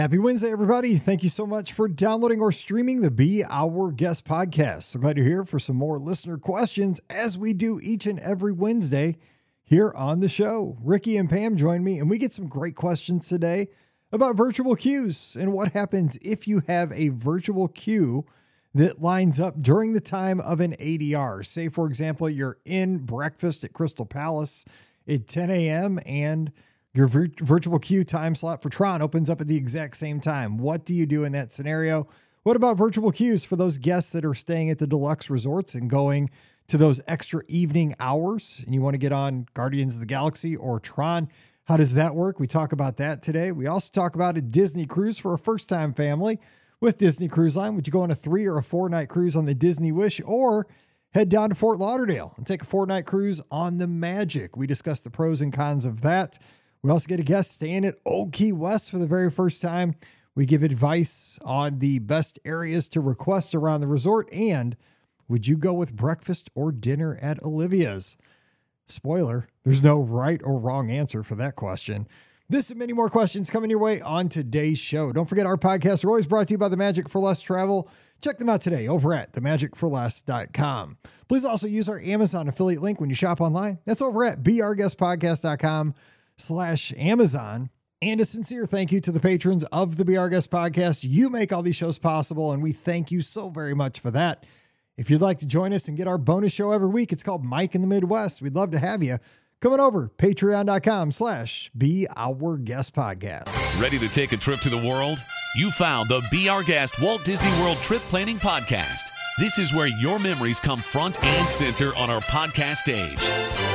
Happy Wednesday, everybody. Thank you so much for downloading or streaming the Be Our Guest podcast. So glad you're here for some more listener questions as we do each and every Wednesday here on the show. Rikki and Pam join me, and we get some great questions today about virtual queues and what happens if you have a virtual queue that lines up during the time of an ADR. Say, for example, you're in breakfast at Crystal Palace at 10 a.m. and your vir- virtual queue time slot for Tron opens up at the exact same time. What do you do in that scenario? What about virtual queues for those guests that are staying at the deluxe resorts and going to those extra evening hours and you want to get on Guardians of the Galaxy or Tron? How does that work? We talk about that today. We also talk about a Disney cruise for a first time family with Disney Cruise Line. Would you go on a three or a four night cruise on the Disney Wish or head down to Fort Lauderdale and take a four night cruise on the Magic? We discuss the pros and cons of that. We also get a guest staying at Old Key West for the very first time. We give advice on the best areas to request around the resort. And would you go with breakfast or dinner at Olivia's? Spoiler, there's no right or wrong answer for that question. This and many more questions coming your way on today's show. Don't forget, our podcasts are always brought to you by The Magic for Less Travel. Check them out today over at themagicforless.com. Please also use our Amazon affiliate link when you shop online. That's over at beourguestpodcast.com slash Amazon. And a sincere thank you to the patrons of the Be Our Guest podcast. You make all these shows possible, and we thank you so very much for that. If you'd like to join us and get our bonus show every week, it's called Mike in the Midwest. We'd love to have you. Coming over, patreon.com slash Be Our Guest Podcast. Ready to take a trip to the world? You found the Be Our Guest Walt Disney World Trip Planning Podcast. This is where your memories come front and center on our podcast stage.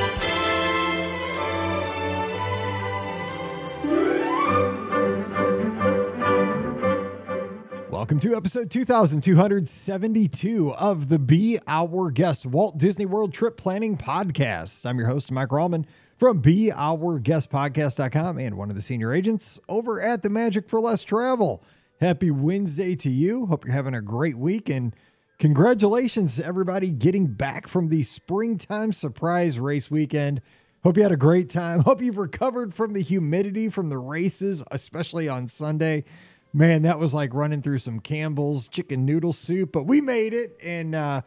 Welcome to episode 2272 of the Be Our Guest Walt Disney World Trip Planning Podcast. I'm your host, Mike Rallman from BeOurGuestPodcast.com and one of the senior agents over at the Magic for Less Travel. Happy Wednesday to you. Hope you're having a great week and congratulations to everybody getting back from the springtime surprise race weekend. Hope you had a great time. Hope you've recovered from the humidity from the races, especially on Sunday man, that was like running through some Campbell's chicken noodle soup, but we made it. And uh,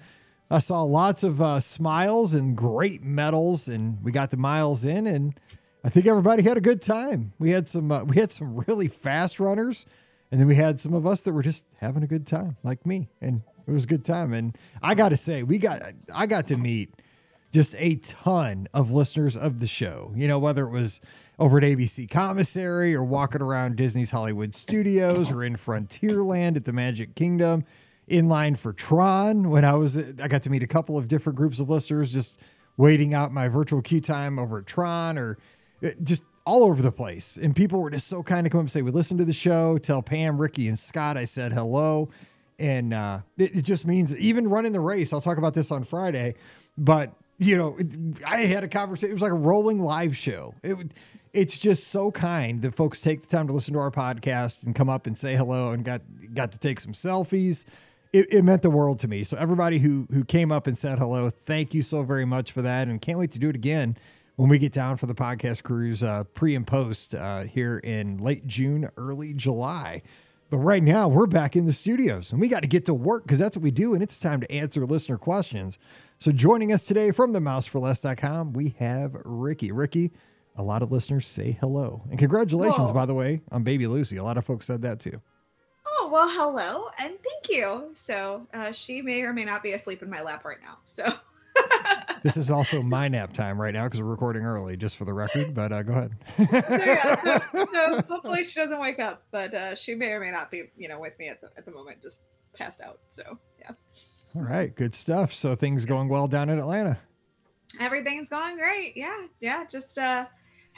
I saw lots of uh, smiles and great medals, and we got the miles in. And I think everybody had a good time. We had some uh, we had some really fast runners, and then we had some of us that were just having a good time, like me, and it was a good time. And I got to say, we got I got to meet just a ton of listeners of the show. You know, whether it was over at ABC Commissary or walking around Disney's Hollywood Studios or in Frontierland at the Magic Kingdom, in line for Tron. When I was, I got to meet a couple of different groups of listeners just waiting out my virtual queue time over at Tron or uh, just all over the place. And people were just so kind to come up and say, We listened to the show, tell Pam, Rikki, and Scott I said hello. And uh, it, it just means even running the race, I'll talk about this on Friday, but you know, I had a conversation. It was like a rolling live show. It it's just so kind that folks take the time to listen to our podcast and come up and say hello and got got to take some selfies. It, it, meant the world to me. So everybody who who came up and said hello, thank you so very much for that, and can't wait to do it again when we get down for the podcast cruise uh, pre and post uh, here in late June, early July. But right now we're back in the studios and we got to get to work because that's what we do, and it's time to answer listener questions. So joining us today from the mouseforless.com, we have Rikki. Rikki, a lot of listeners say hello. And congratulations, Whoa. by the way, on baby Lucy. A lot of folks said that too. Oh, well, hello and thank you. So uh, she may or may not be asleep in my lap right now. So this is also my nap time right now because we're recording early, just for the record. But uh, go ahead. so yeah, so, so, hopefully she doesn't wake up, but uh, she may or may not be, you know, with me at the at the moment, just passed out. So yeah. All right, good stuff. So things going well down in Atlanta. Everything's going great. Yeah, yeah. Just uh,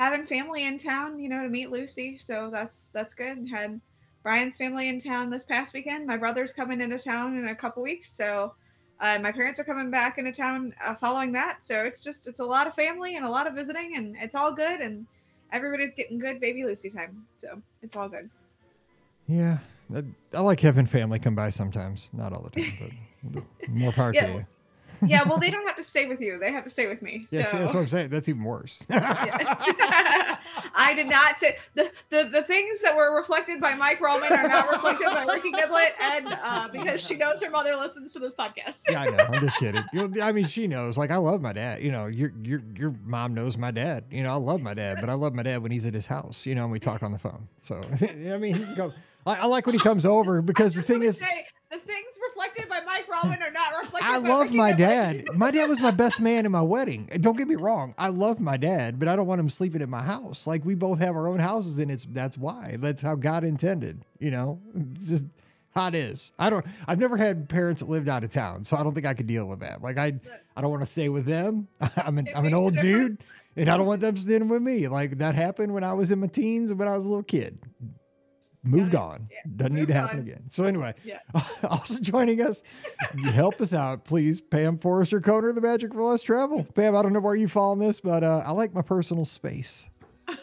having family in town, you know, to meet Lucy. So that's that's good. Had Brian's family in town this past weekend. My brother's coming into town in a couple weeks, so uh, my parents are coming back into town uh, following that. So it's just it's a lot of family and a lot of visiting, and it's all good. And everybody's getting good baby Lucy time, so it's all good. Yeah, I like having family come by sometimes. Not all the time, but more power yeah. to you. Yeah, well, they don't have to stay with you; they have to stay with me. Yeah, so. see, that's what I'm saying. That's even worse. I did not say the, the the things that were reflected by Mike Roman are not reflected by Rikki Niblett, and uh, because she knows her mother listens to this podcast. yeah, I know. I'm just kidding. You know, I mean, she knows. Like, I love my dad. You know, your your your mom knows my dad. You know, I love my dad, but I love my dad when he's at his house. You know, and we talk on the phone. So I mean, he can go. I, I like when he comes over because the thing is, say, the things reflected by Mike Roman are not reflected. I love my dad. My dad was my best man in my wedding. Don't get me wrong. I love my dad, but I don't want him sleeping at my house. Like we both have our own houses, and it's that's why. That's how God intended. You know, it's just how it is. I don't. I've never had parents that lived out of town, so I don't think I could deal with that. Like I, I don't want to stay with them. I'm an It I'm an old dude, and I don't want them staying with me. Like that happened when I was in my teens and when I was a little kid. Moved on. yeah. Doesn't need to happen on. again. So anyway, Yeah. also joining us, help us out, please. Pam Forrester Coder, the Magic for Less Travel. Pam, I don't know where you fall on this, but uh, I like my personal space.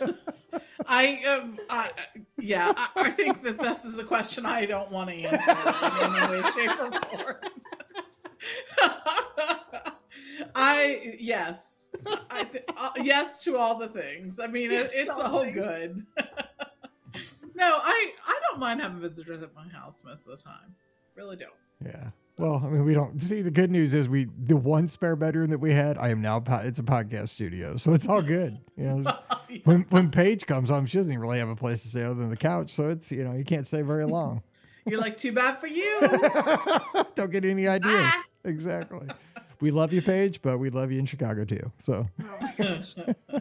I, um, I yeah, I, I think that this is a question I don't want to answer in any way, shape, or form. I yes, I th- uh, yes to all the things. I mean, Yes it, it's all all things. good. No, I I don't mind having visitors at my house most of the time. Really don't. Yeah. Well, I mean, we don't see the good news is we the one spare bedroom that we had. I am now it's a podcast studio, so it's all good. You know, when when Paige comes home, she doesn't even really have a place to stay other than the couch, so it's you know you can't stay very long. You're like, too bad for you. don't get any ideas. Ah. Exactly. We love you, Paige, but we love you in Chicago too. So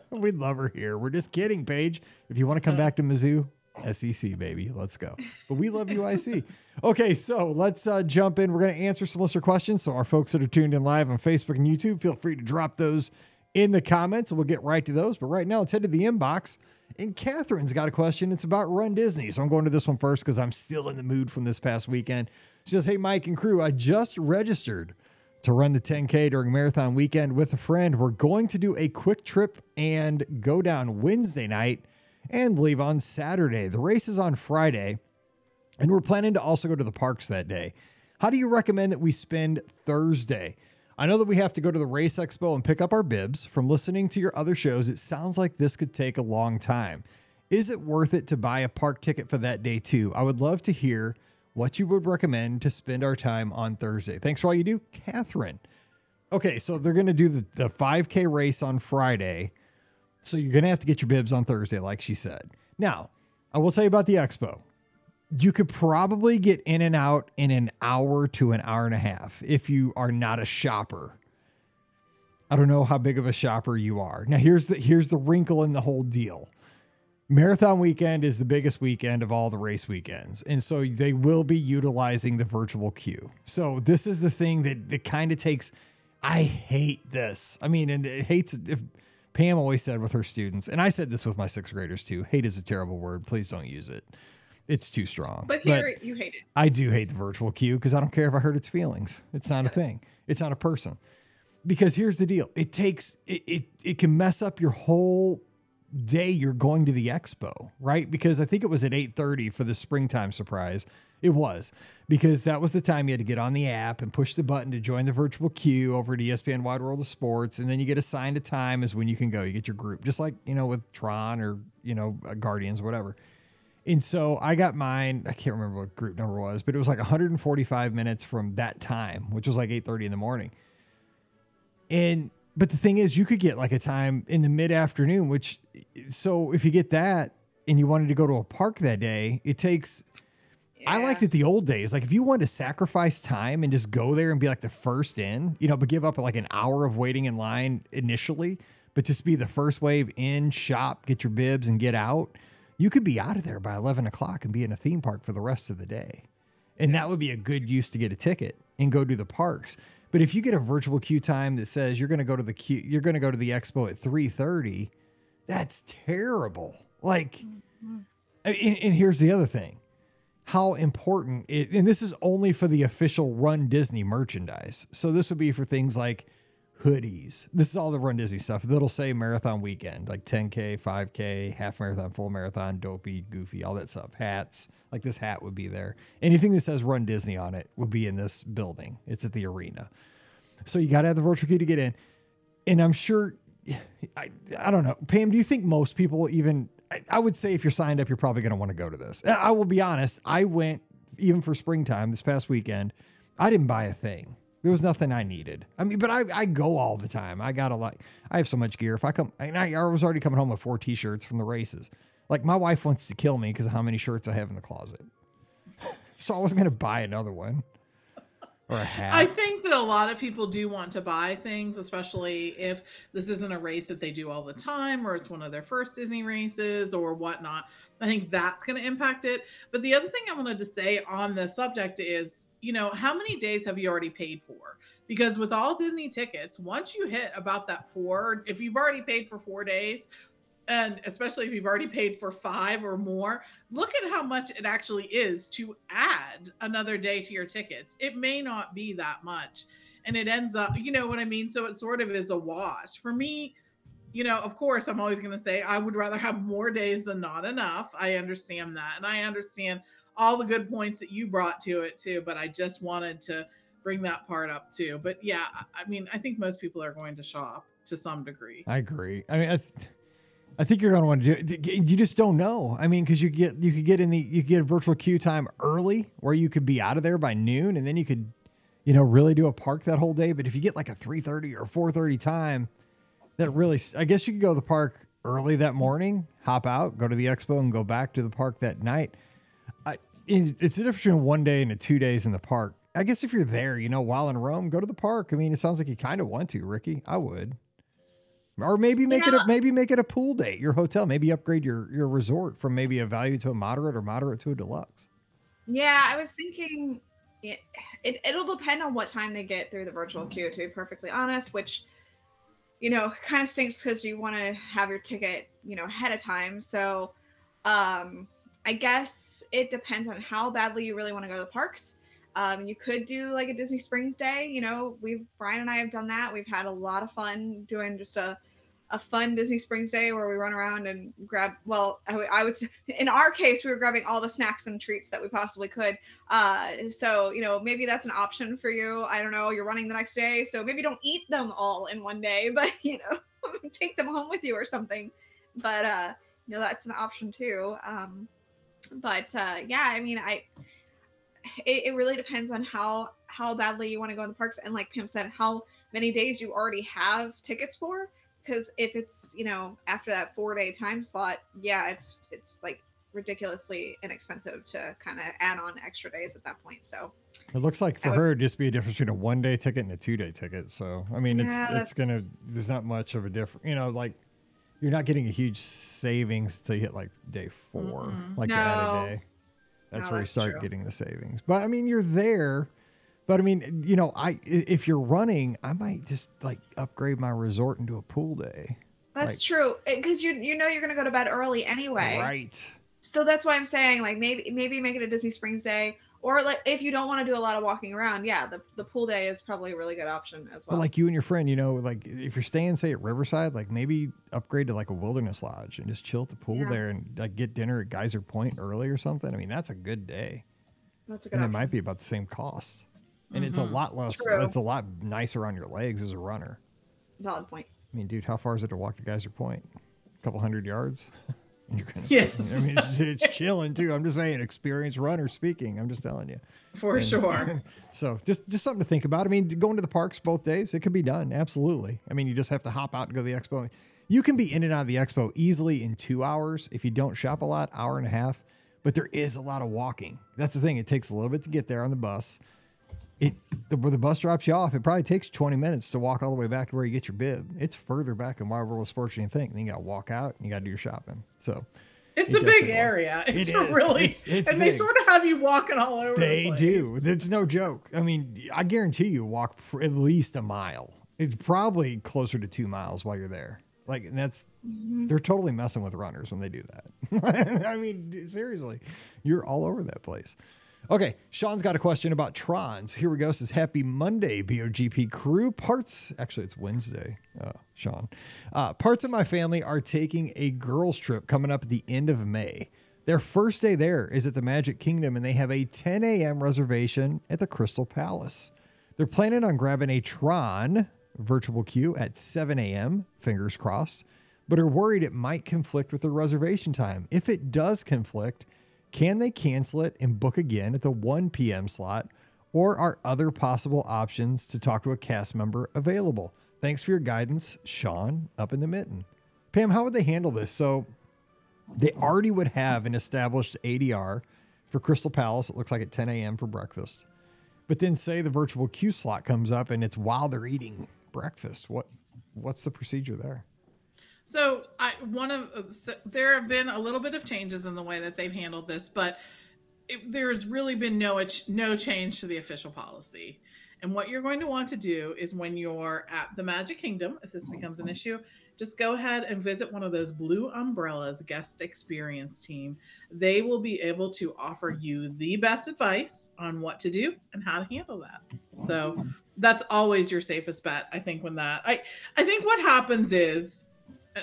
we'd love her here. We're just kidding, Paige. If you want to come back to Mizzou, SEC, baby, let's go. But we love UIC. Okay, so let's uh, jump in. We're going to answer some listener questions. So our folks that are tuned in live on Facebook and YouTube, feel free to drop those in the comments, we'll get right to those. But right now, let's head to the inbox. And Catherine's got a question. It's about Run Disney. So I'm going to this one first because I'm still in the mood from this past weekend. She says, Hey, Mike and crew, I just registered to run the 10K during marathon weekend with a friend. We're going to do a quick trip and go down Wednesday night and leave on Saturday. The race is on Friday, and we're planning to also go to the parks that day. How do you recommend that we spend Thursday? I know that we have to go to the race expo and pick up our bibs. From listening to your other shows, it sounds like this could take a long time. Is it worth it to buy a park ticket for that day too? I would love to hear what you would recommend to spend our time on Thursday. Thanks for all you do, Catherine. Okay, so they're going to do the, the 5K race on Friday. So you're going to have to get your bibs on Thursday, like she said. Now, I will tell you about the expo. You could probably get in and out in an hour to an hour and a half if you are not a shopper. I don't know how big of a shopper you are. Now here's the here's the wrinkle in the whole deal. Marathon weekend is the biggest weekend of all the race weekends. And so they will be utilizing the virtual queue. So this is the thing that, that kind of takes I hate this. I mean, and it hates if Pam always said with her students, and I said this with my sixth graders too. Hate is a terrible word. Please don't use it. It's too strong. But here you hate it. I do hate the virtual queue because I don't care if I hurt its feelings. It's not a thing. It's not a person. Because here's the deal: it takes it it, it can mess up your whole day you're going to the expo, right? Because I think it was at 8:30 for the springtime surprise. It was because that was the time you had to get on the app and push the button to join the virtual queue over at ESPN Wide World of Sports, and then you get assigned a time as when you can go. You get your group, just like you know with Tron or you know uh, Guardians, whatever. And so I got mine. I can't remember what group number was, but it was like 145 minutes from that time, which was like 8:30 in the morning. And but the thing is, you could get like a time in the mid afternoon, which so if you get that and you wanted to go to a park that day, it takes. I liked it the old days. Like if you wanted to sacrifice time and just go there and be like the first in, you know, but give up like an hour of waiting in line initially, but just be the first wave in, shop, get your bibs, and get out. You could be out of there by eleven o'clock and be in a theme park for the rest of the day, and that would be a good use to get a ticket and go do the parks. But if you get a virtual queue time that says you're going to go to the queue, you're going to go to the expo at three thirty, that's terrible. Like, mm-hmm. and, and here's the other thing how important it, and this is only for the official Run Disney merchandise. So this would be for things like hoodies. This is all the Run Disney stuff that'll say marathon weekend, like 10K, 5K, half marathon, full marathon, dopey, goofy, all that stuff. Hats, like this hat would be there. Anything that says Run Disney on it would be in this building. It's at the arena. So you got to have the virtual key to get in. And I'm sure, I, I don't know. Pam, do you think most people even, I, would say if you're signed up, you're probably going to want to go to this. And I will be honest, I went even for springtime this past weekend. I didn't buy a thing. There was nothing I needed. I mean, but I, I go all the time. I got a lot. I have so much gear. If I come, and I, I was already coming home with four t-shirts from the races. Like my wife wants to kill me because of how many shirts I have in the closet. so I wasn't going to buy another one or a hat. I think that a lot of people do want to buy things, especially if this isn't a race that they do all the time or it's one of their first Disney races or whatnot. I think that's going to impact it. But the other thing I wanted to say on this subject is, you know, how many days have you already paid for? Because with all Disney tickets, once you hit about that four, if you've already paid for four days, and especially if you've already paid for five or more, look at how much it actually is to add another day to your tickets. It may not be that much. And it ends up, you know what I mean? So it sort of is a wash. For me, you know, of course, I'm always going to say I would rather have more days than not enough. I understand that. And I understand all the good points that you brought to it too. But I just wanted to bring that part up too. But yeah, I mean, I think most people are going to shop to some degree. I agree. I mean, I, th- I think you're going to want to do it. You just don't know. I mean, because you get you could get in the you could get a virtual queue time early, where you could be out of there by noon, and then you could, you know, really do a park that whole day. But if you get like a three thirty or four thirty time, that really, I guess you could go to the park early that morning, hop out, go to the expo, and go back to the park that night. I, it's a difference between one day and two days in the park. I guess if you're there, you know, while in Rome, go to the park. I mean, it sounds like you kind of want to, Rikki. I would. Or maybe make yeah. it a, maybe make it a pool day, your hotel. Maybe upgrade your your resort from maybe a value to a moderate or moderate to a deluxe. Yeah, I was thinking it, it it'll depend on what time they get through the virtual queue. To be perfectly honest, which you know kind of stinks because you want to have your ticket you know ahead of time. So um, I guess it depends on how badly you really want to go to the parks. Um, you could do like a Disney Springs day. You know, we've Brian and I have done that. We've had a lot of fun doing just a a fun Disney Springs day where we run around and grab. Well, I, would in our case, we were grabbing all the snacks and treats that we possibly could. Uh, so you know, maybe that's an option for you. I don't know. You're running the next day, so maybe don't eat them all in one day, but you know, take them home with you or something. But uh, you know, that's an option too. Um, but uh, yeah, I mean, I. It, it really depends on how how badly you want to go in the parks, and like Pam said, how many days you already have tickets for because if it's you know after that four day time slot yeah it's it's like ridiculously inexpensive to kind of add on extra days at that point so it looks like for would, her just be a difference between a one day ticket and a two day ticket so i mean it's yeah, it's gonna there's not much of a difference you know like you're not getting a huge savings until you hit like day 4 mm-hmm. like no. a day that's no, where you start true. getting the savings but i mean you're there but I mean, you know, I if you're running, I might just like upgrade my resort into a pool day. That's like, true eh, because you you know you're gonna go to bed early anyway. Right. So that's why I'm saying like maybe maybe make it a Disney Springs day or like if you don't want to do a lot of walking around, yeah, the, the pool day is probably a really good option as well. But like you and your friend, you know, like if you're staying say at Riverside, like maybe upgrade to like a wilderness lodge and just chill at the pool yeah. there and like get dinner at Geyser Point early or something. I mean, that's a good day. That's a good. And option. it might be about the same cost and mm-hmm. it's a mm-hmm. lot less. True. It's a lot nicer on your legs as a runner. Valid point. I mean, dude, how far is it to walk to Geyser Point? A couple hundred yards. You're gonna, yes. I mean, it's, it's, chilling too. I'm just saying, experienced runner speaking. I'm just telling you. For and, sure. So just just something to think about. I mean, going to the parks both days, it could be done. Absolutely. I mean, you just have to hop out and go to the expo. You can be in and out of the expo easily in two hours if you don't shop a lot, hour and a half. But there is a lot of walking. That's the thing. It takes a little bit to get there on the bus it the, where the bus drops you off, it probably takes 20 minutes to walk all the way back to where you get your bib. It's further back in Wide World of Sports than you think. And then you got to walk out and you got to do your shopping. So it's it a big area. It's it really, it's, it's and big. they sort of have you walking all over. They the do. It's no joke. I mean, I guarantee you walk at least a mile. It's probably closer to two miles while you're there. Like that's mm-hmm. they're totally messing with runners when they do that. I mean, seriously, you're all over that place. Okay, Sean's got a question about Trons. Here we go. Says Happy Monday, BOGP crew. Parts, actually, it's Wednesday, uh, Sean. Uh, parts of my family are taking a girls' trip coming up at the end of May. Their first day there is at the Magic Kingdom, and they have a 10 a.m. reservation at the Crystal Palace. They're planning on grabbing a Tron virtual queue at 7 a.m., fingers crossed, but are worried it might conflict with their reservation time. If it does conflict, can they cancel it and book again at the 1 p.m. slot? Or are other possible options to talk to a cast member available? Thanks for your guidance, Sean, up in the mitten. Pam, how would they handle this? So they already would have an established ADR for Crystal Palace. It looks like at 10 a.m. for breakfast. But then say the virtual queue slot comes up and it's while they're eating breakfast. What what's the procedure there? So I one of uh, so there have been a little bit of changes in the way that they've handled this, but it, there's really been no no change to the official policy. And what you're going to want to do is when you're at the Magic Kingdom, if this becomes an issue, just go ahead and visit one of those Blue Umbrellas guest experience team. They will be able to offer you the best advice on what to do and how to handle that. So that's always your safest bet. I think when that I I think what happens is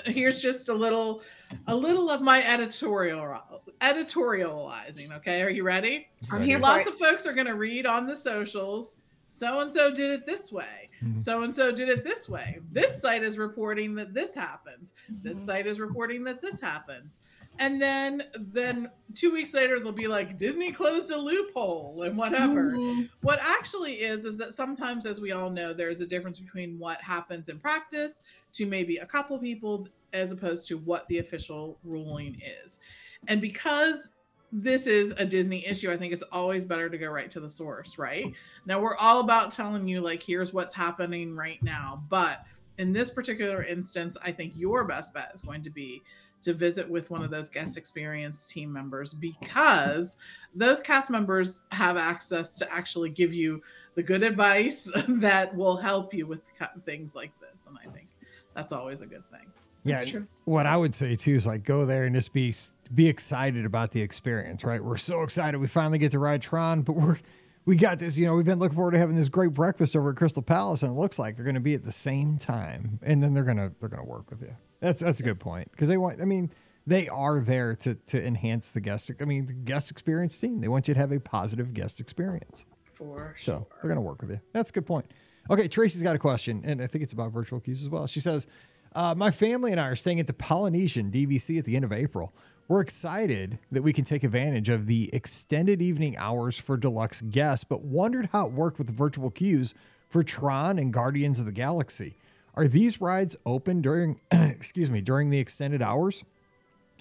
here's just a little a little of my editorial editorializing okay? Are you ready? I'm here. lots of folks are going to read on the socials so and so did it this way. So and so did it this way. This site is reporting that this happens. This Mhm. site is reporting that this happens and then then two weeks later they'll be like disney closed a loophole and whatever. Mhm. what actually is is that sometimes as we all know there's a difference between what happens in practice to maybe a couple people as opposed to what the official ruling is. And because this is a disney issue i think it's always better to go right to the source right? Now we're all about telling you like here's what's happening right now. But in this particular instance i think your best bet is going to be to visit with one of those guest experience team members because those cast members have access to actually give you the good advice that will help you with cu- things like this and i think that's always a good thing Yeah, That's true. what I would say too is like go there and just be be excited about the experience, right? We're so excited we finally get to ride Tron, but we're we got this, you know, we've been looking forward to having this great breakfast over at Crystal Palace, and it looks like they're going to be at the same time, and then they're gonna they're gonna work with you. That's that's a good point because they want. I mean, they are there to to enhance the guest. I mean, the guest experience team. They want you to have a positive guest experience. for So sure. they're going to work with you. That's a good point. Okay, Tracy's got a question, and I think it's about virtual queues as well. She says, uh, My family and I are staying at the Polynesian DVC at the end of April. We're excited that we can take advantage of the extended evening hours for deluxe guests, but wondered how it worked with the virtual queues for Tron and Guardians of the Galaxy. Are these rides open during, excuse me, during the extended hours?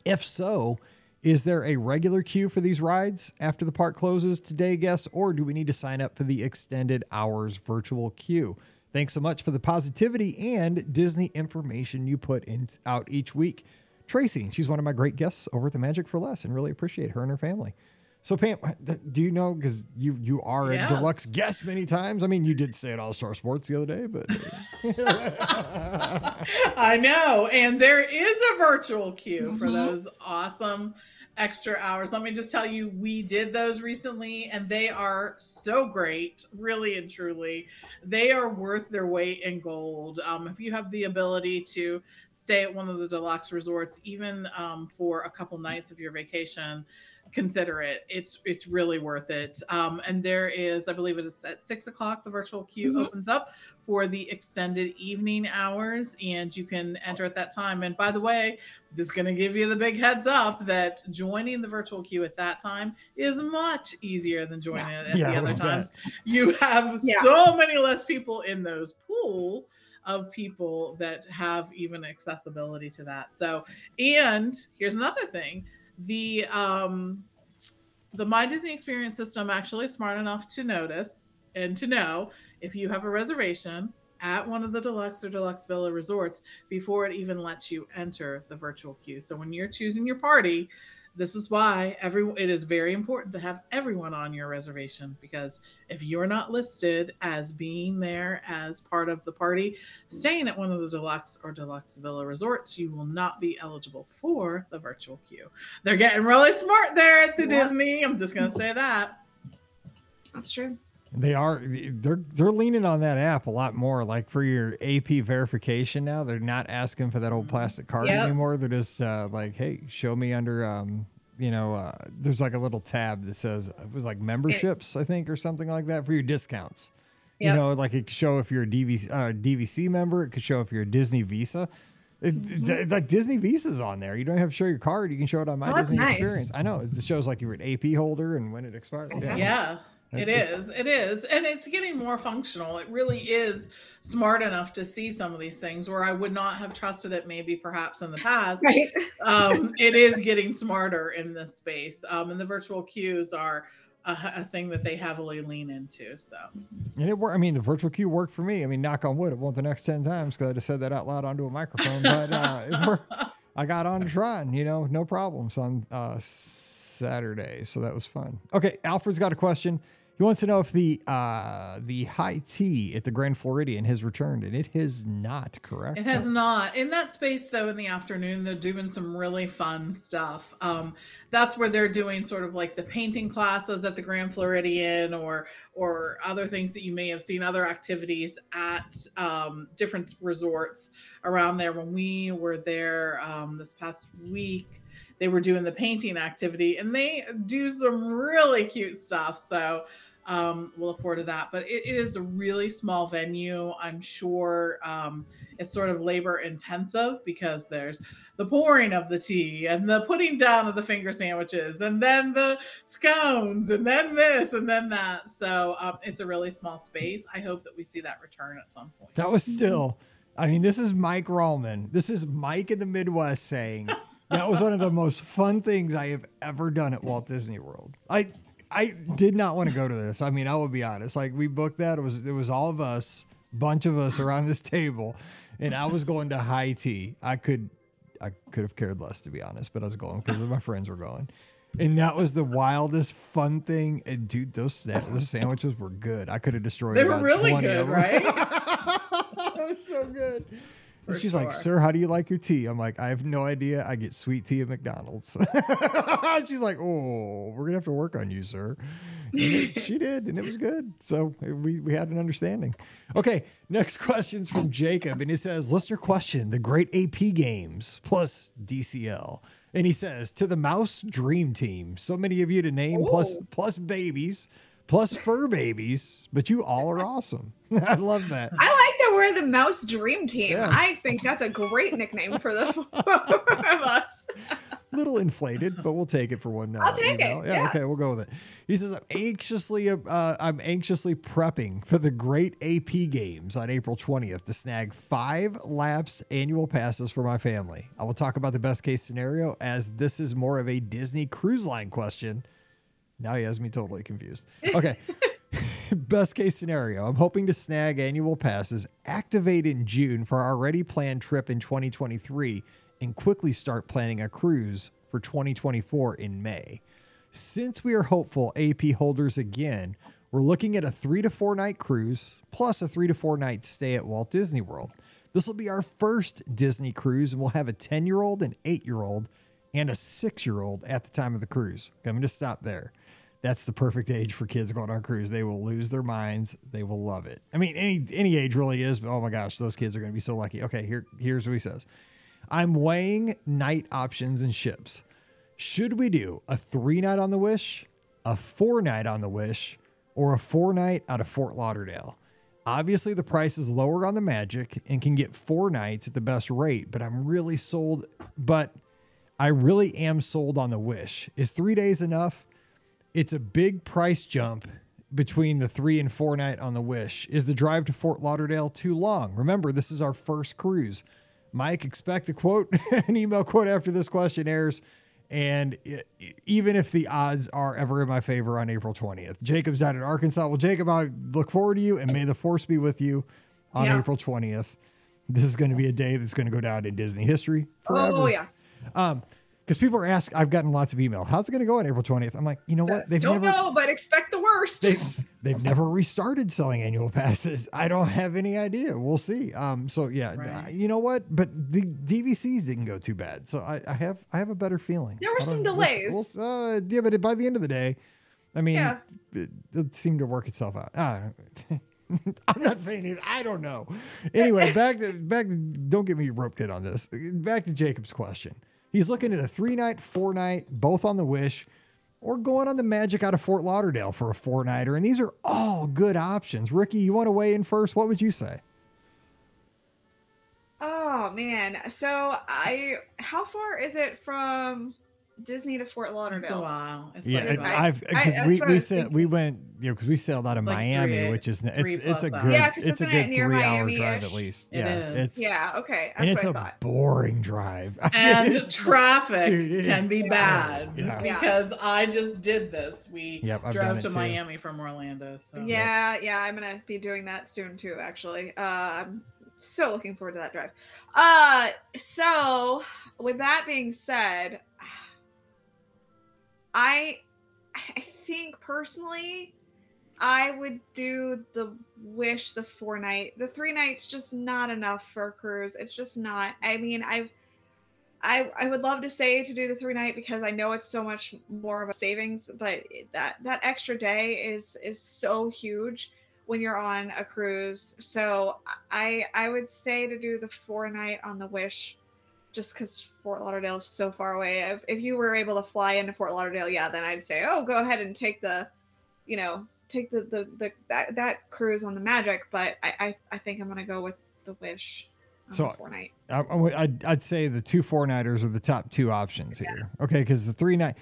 If so, is there a regular queue for these rides after the park closes today, guests, or do we need to sign up for the extended hours virtual queue? Thanks so much for the positivity and Disney information you put in out each week. Tracy, she's one of my great guests over at the Magic for Less and really appreciate her and her family. So Pam, do you know because you you are Yeah. a deluxe guest many times? I mean, you did stay at All Star Sports the other day, but I know. And there is a virtual queue for Mhm. those awesome extra hours. Let me just tell you, we did those recently and they are so great, really and truly. They are worth their weight in gold. Um, if you have the ability to stay at one of the deluxe resorts, even um, for a couple nights of your vacation, consider it. It's it's really worth it. Um, and there is, I believe it is at six o'clock, the virtual queue Mhm. opens up for the extended evening hours, and you can enter at that time. And by the way, just going to give you the big heads up that joining the virtual queue at that time is much easier than joining it at Yeah, the other would bet. times. You have Yeah. so many less people in those pool of people that have even accessibility to that. So, and here's another thing: the um, the My Disney Experience system actually smart enough to notice and to know if you have a reservation at one of the deluxe or deluxe villa resorts before it even lets you enter the virtual queue. So when you're choosing your party, this is why every it is very important to have everyone on your reservation because if you're not listed as being there as part of the party staying at one of the deluxe or deluxe villa resorts you will not be eligible for the virtual queue. They're getting really smart there at the disney. I'm just going to say that. That's true. They are they're they're leaning on that app a lot more. Like for your AP verification now, they're not asking for that old plastic card Yep. anymore. They're just uh, like, hey, show me under um, you know, uh, there's like a little tab that says it was like memberships, I think, or something like that for your discounts. You know, like it could show if you're a DVC, uh, DVC member. It could show if you're a Disney Visa. It, Mm-hmm. th- like Disney Visa's on there. You don't have to show your card. You can show it on My Oh, Disney nice. Experience. I know. It shows like you were an AP holder and when it expired. Yeah. Yeah, it is. It is. And it's getting more functional. It really is smart enough to see some of these things where I would not have trusted it maybe perhaps in the past. Right. um, it is getting smarter in this space. Um, and the virtual queues are a, a thing that they heavily lean into. So And it worked. I mean, the virtual queue worked for me. I mean, knock on wood, it won't the next 10 times because I just said that out loud onto a microphone. But uh, it worked. I got on Tron, you know, no problems on uh, Saturday. So that was fun. Okay. Alfred's got a question. He wants to know if the uh, the high tea at the Grand Floridian has returned, and it has not, correct? It has not. In that space, though, in the afternoon, they're doing some really fun stuff. Um, that's where they're doing sort of like the painting classes at the Grand Floridian, or or other things that you may have seen, other activities at um, different resorts around there. When we were there um, this past week, they were doing the painting activity, and they do some really cute stuff. So um, forward to that. But it, it is a really small venue. I'm sure um, it's sort of labor intensive because there's the pouring of the tea and the putting down of the finger sandwiches and then the scones and then this and then that. So um, it's a really small space. I hope that we see that return at some point. That was still, I mean, this is Mike Rallman. This is Mike in the Midwest saying that was one of the most fun things I have ever done at Walt Disney World. I I did not want to go to this. I mean, I will be honest. Like we booked that. It was it was all of us, bunch of us around this table, and I was going to high tea. I could I could have cared less to be honest, but I was going because my friends were going. And that was the wildest fun thing. And dude, those sna- those sandwiches were good. I could have destroyed. They were about really 20 of good, right? that was so good. For she's like, "Sir, how do you like your tea?" I'm like, "I have no idea. I get sweet tea at McDonald's." she's like, "Oh, we're gonna have to work on you, sir." It- she did, and it was good. So eh, we we had an understanding. Okay, next question's from Jacob, and he says, "Listener question: The Great AP Games plus DCL." And he says, "To the Mouse Dream Team, so many of you to name, plus Ooh. plus babies." Plus fur babies, but you all are awesome. I love that. I like we're the Mouse Dream Team. Yes. I think that's a great nickname for the four of us. little inflated, but we'll take it for one. Night. I'll take you know? it, Yeah, yeah. okay, we'll go with it. He says, "I'm anxiously, uh, I'm anxiously prepping for the Great AP Games on April 20th to snag five lapsed annual passes for my family. I will talk about the best case scenario as this is more of a Disney Cruise Line question. Now he has me totally confused. Okay." Best case scenario, I'm hoping to snag annual passes, activate in June for our already planned trip in 2023, and quickly start planning a cruise for 2024 in May. Since we are hopeful AP holders again, we're looking at a three to four night cruise plus a three to four night stay at Walt Disney World. This will be our first Disney cruise, and we'll have a 10 year old, an eight year old, and a six year old at the time of the cruise. Okay, I'm going to stop there. That's the perfect age for kids going on a cruise. They will lose their minds. They will love it. I mean, any any age really is, but oh my gosh, those kids are going to be so lucky. Okay, here here's what he says. I'm weighing night options and ships. Should we do a three night on the Wish, a four night on the Wish, or a four night out of Fort Lauderdale? Obviously, the price is lower on the Magic and can get four nights at the best rate, but I'm really sold. But I really am sold on the Wish. Is three days enough? It's a big price jump between the three and four night on the Wish. Is the drive to Fort Lauderdale too long? Remember, this is our first cruise. Mike, expect a quote, an email quote after this question airs. And i- even if the odds are ever in my favor on April 20th, Jacob's out in Arkansas. Well, Jacob, I look forward to you and may the force be with you on Yeah. April 20th. This is going to be a day that's going to go down in Disney history forever. Oh yeah. Um, because people are asking, I've gotten lots of email. How's it going to go on April 20th? I'm like, you know what? They've Don't never, know, but expect the worst. they, they've never restarted selling annual passes. I don't have any idea. We'll see. Um, so yeah, Right. you know what? But the DVCs didn't go too bad, so I, I have, I have a better feeling. There were some don't- we'll delays. we'll- uh, yeah, but by the end of the day, I mean, Yeah. it, it seemed to work itself out. Ah, I'm not saying it. I don't know. Anyway, back to back. To, don't get me roped in on this. Back to Jacob's question. He's looking at a three night, four night, both on the Wish, or going on the Magic out of Fort Lauderdale for a four nighter. And these are all good options. Rikki, you want to weigh in first? What would you say? Oh man. So I how far is it from Disney to Fort It's a Lauderdale? while. It's Yeah, like I- about- I've because we, we said we went you know because we sailed out of Like Miami, three- which is it's it's a good hours. Yeah, 'cause it's a good it near three hour drive at least. It yeah, is. it's Yeah, okay. That's and it's what a I thought. boring drive. and It's- traffic Dude, can be bad. bad Yeah. Yeah. because I just did this. We Yep, drove to too. Miami from Orlando. So Yeah, yeah, I'm gonna be doing that soon too. Actually, uh, I'm so looking forward to that drive. Uh, so with that being said, I, I think personally, I would do the wish the four night. The three nights just not enough for a cruise. It's just not. I mean, I've. I, I would love to say to do the three night because I know it's so much more of a savings, but that that extra day is is so huge when you're on a cruise. So I I would say to do the four night on the Wish, just because Fort Lauderdale is so far away. If if you were able to fly into Fort Lauderdale, yeah, then I'd say oh go ahead and take the, you know, take the the, the that that cruise on the Magic. But I I, I think I'm gonna go with the Wish. On So- the four night. I, I would- I'd, I'd say the two four nighters are the top two options here. Okay, because the three night.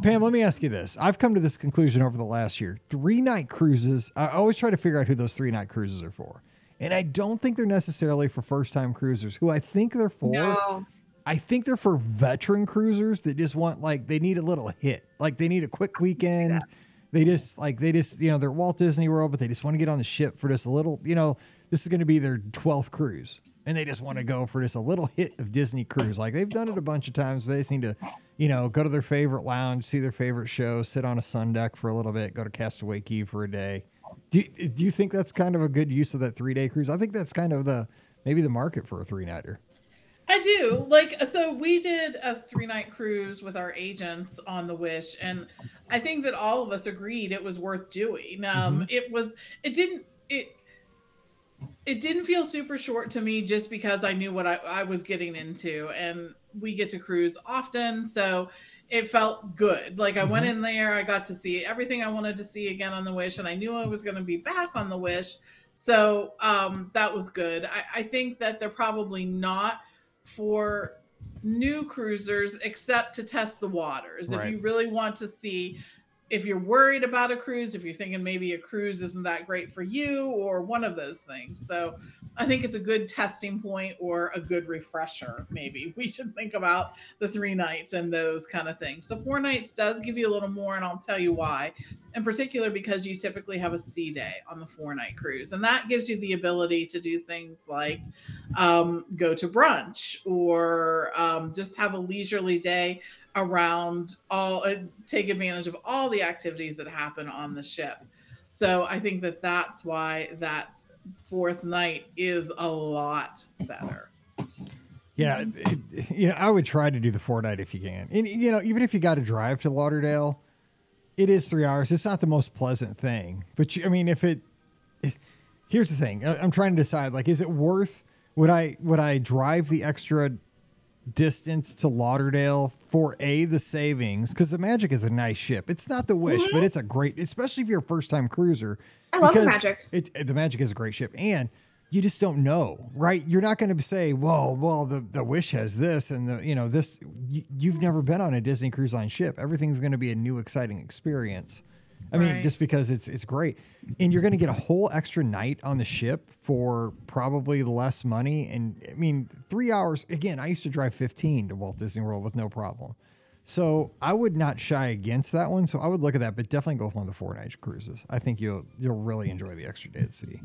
Pam, let me ask you this. I've come to this conclusion over the last year. Three night cruises, I always try to figure out who those three night cruises are for. And I don't think they're necessarily for first time cruisers. Who I think they're for, No. I think they're for veteran cruisers that just want, like, they need a little hit. Like, they need a quick weekend. They just, like, they just, you know, they're Walt Disney World, but they just want to get on the ship for just a little, you know, this is going to be their 12th cruise and they just want to go for just a little hit of Disney cruise. Like they've done it a bunch of times. But they just need to, you know, go to their favorite lounge, see their favorite show, sit on a sun deck for a little bit, go to Castaway Cay for a day. Do you, do you think that's kind of a good use of that three day cruise? I think that's kind of the maybe the market for a three nighter. I do. Like, so we did a three night cruise with our agents on the Wish, and I think that all of us agreed it was worth doing. Um, It was, it didn't, it, it didn't feel super short to me just because I knew what I, I was getting into, and we get to cruise often, so it felt good. Like I went in there, I got to see everything I wanted to see again on the Wish, and I knew I was going to be back on the Wish, so um, that was good. I, I think that they're probably not for new cruisers except to test the waters. If you really want to see if you're worried about a cruise, if you're thinking maybe a cruise isn't that great for you or one of those things. So I think it's a good testing point or a good refresher. Maybe we should think about the three nights and those kind of things. So four nights does give you a little more, and I'll tell you why. In particular, because you typically have a sea day on the four night cruise, and that gives you the ability to do things like um, go to brunch or um, just have a leisurely day around all, uh, take advantage of all the activities that happen on the ship. So I think that that's why that fourth night is a lot better. Yeah, it, you know, I would try to do the four night if you can. And you know, even if you got to drive to Lauderdale, it is three hours. It's not the most pleasant thing, but you, I mean, if it, if, here's the thing, I'm trying to decide like, is it worth? Would I would I drive the extra distance to Lauderdale for a the savings? Because the Magic is a nice ship. It's not the Wish, but mm-hmm. it's a great, especially if you're a first time cruiser. I love the Magic. It, it- the Magic is a great ship, and you just don't know, right? You're not going to say, "Well, well, the the Wish has this, and the you know this." You, you've never been on a Disney Cruise Line ship. Everything's going to be a new, exciting experience. I mean, Right. just because it's it's great, and you're going to get a whole extra night on the ship for probably less money. And I mean, three hours. Again, I used to drive 15 to Walt Disney World with no problem. So I would not shy against that one. So I would look at that, but definitely go with one of the four night cruises. I think you'll you'll really enjoy the extra day at sea.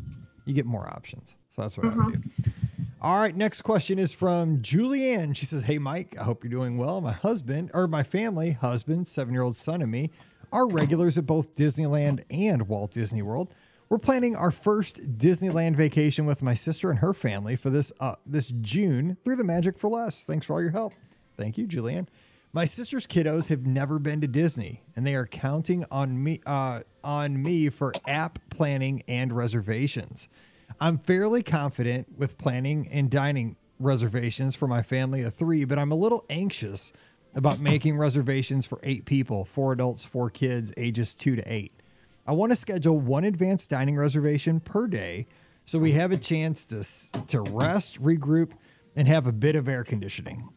You get more options. So that's what I would mm-hmm. do. All right, next question is from Julianne. She says, Hey Mike, I hope you're doing well. My husband or my family, husband, seven year old son, and me are regulars at both Disneyland and Walt Disney World. We're planning our first Disneyland vacation with my sister and her family for this uh, this June through the Magic for Less. Thanks for all your help. Thank you, Julianne. My sister's kiddos have never been to Disney, and they are counting on me uh, on me for app planning and reservations. I'm fairly confident with planning and dining reservations for my family of three, but I'm a little anxious about making reservations for eight people, four adults, four kids, ages two to eight. I want to schedule one advanced dining reservation per day so we have a chance to, to rest, regroup, and have a bit of air conditioning.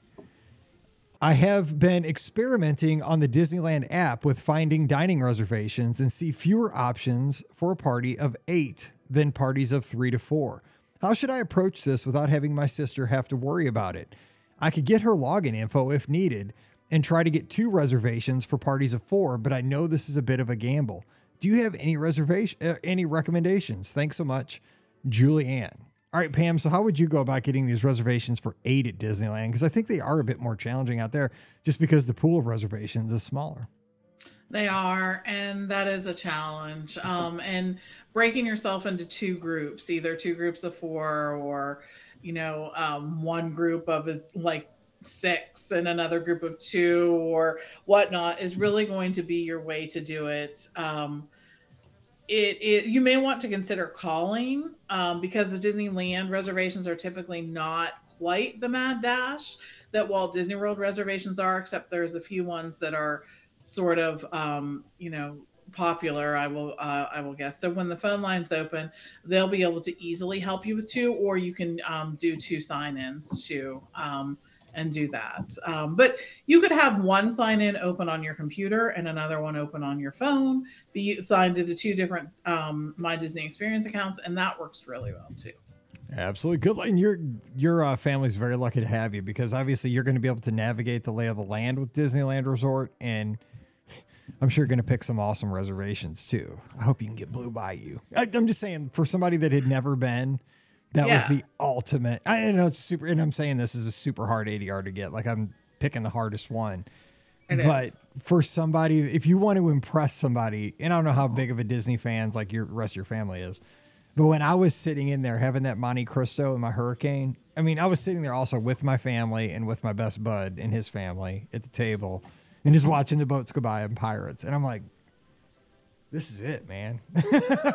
I have been experimenting on the Disneyland app with finding dining reservations and see fewer options for a party of eight than parties of three to four. How should I approach this without having my sister have to worry about it? I could get her login info if needed and try to get two reservations for parties of four, but I know this is a bit of a gamble. Do you have any reservation, uh, any recommendations? Thanks so much, Julianne. All right, Pam. So, how would you go about getting these reservations for eight at Disneyland? Because I think they are a bit more challenging out there, just because the pool of reservations is smaller. They are, and that is a challenge. Um, and breaking yourself into two groups, either two groups of four, or you know, um, one group of is like six and another group of two, or whatnot, is really going to be your way to do it. Um, it, it you may want to consider calling um, because the Disneyland reservations are typically not quite the mad dash that Walt Disney World reservations are, except there's a few ones that are sort of um, you know popular i will uh, i will guess so when the phone lines open they'll be able to easily help you with two or you can um, do two sign-ins too um, and do that. Um, but you could have one sign in open on your computer and another one open on your phone, be signed into two different um, My Disney Experience accounts, and that works really well too. Absolutely good. And your your uh, family's very lucky to have you because obviously you're going to be able to navigate the lay of the land with Disneyland Resort, and I'm sure you're going to pick some awesome reservations too. I hope you can get Blue Bayou. I, I'm just saying for somebody that had never been that yeah. was the ultimate. I know it's super, and I'm saying this is a super hard ADR to get. Like I'm picking the hardest one. It but is. for somebody, if you want to impress somebody, and I don't know how big of a Disney fans like your rest of your family is, but when I was sitting in there having that Monte Cristo in my Hurricane, I mean, I was sitting there also with my family and with my best bud and his family at the table, and just watching the boats go by and pirates, and I'm like, this is it, man.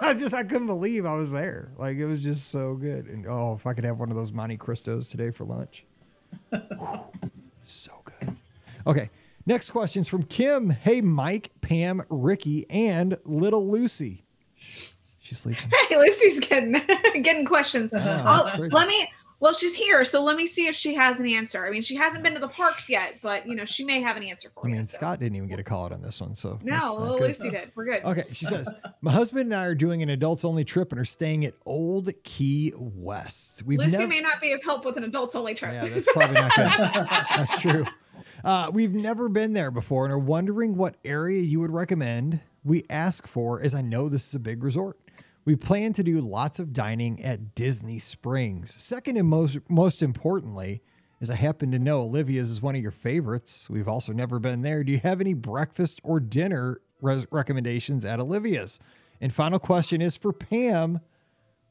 I just I couldn't believe I was there. Like it was just so good. And oh, if I could have one of those Monte Cristos today for lunch. so good. Okay. Next question's from Kim. Hey, Mike, Pam, Rikki, and little Lucy. She's sleeping. Hey, Lucy's getting getting questions. Oh, let me well, she's here, so let me see if she has an answer. I mean, she hasn't been to the parks yet, but you know, she may have an answer for I you. mean, so. Scott didn't even get a call out on this one, so no, Lucy did. We're good. Okay, she says, my husband and I are doing an adults only trip and are staying at Old Key West. We've Lucy nev- may not be of help with an adults only trip. Yeah, that's probably not good. that's true. Uh, we've never been there before and are wondering what area you would recommend we ask for, as I know this is a big resort. We plan to do lots of dining at Disney Springs. Second and most most importantly, as I happen to know Olivia's is one of your favorites. We've also never been there. Do you have any breakfast or dinner res- recommendations at Olivia's? And final question is for Pam.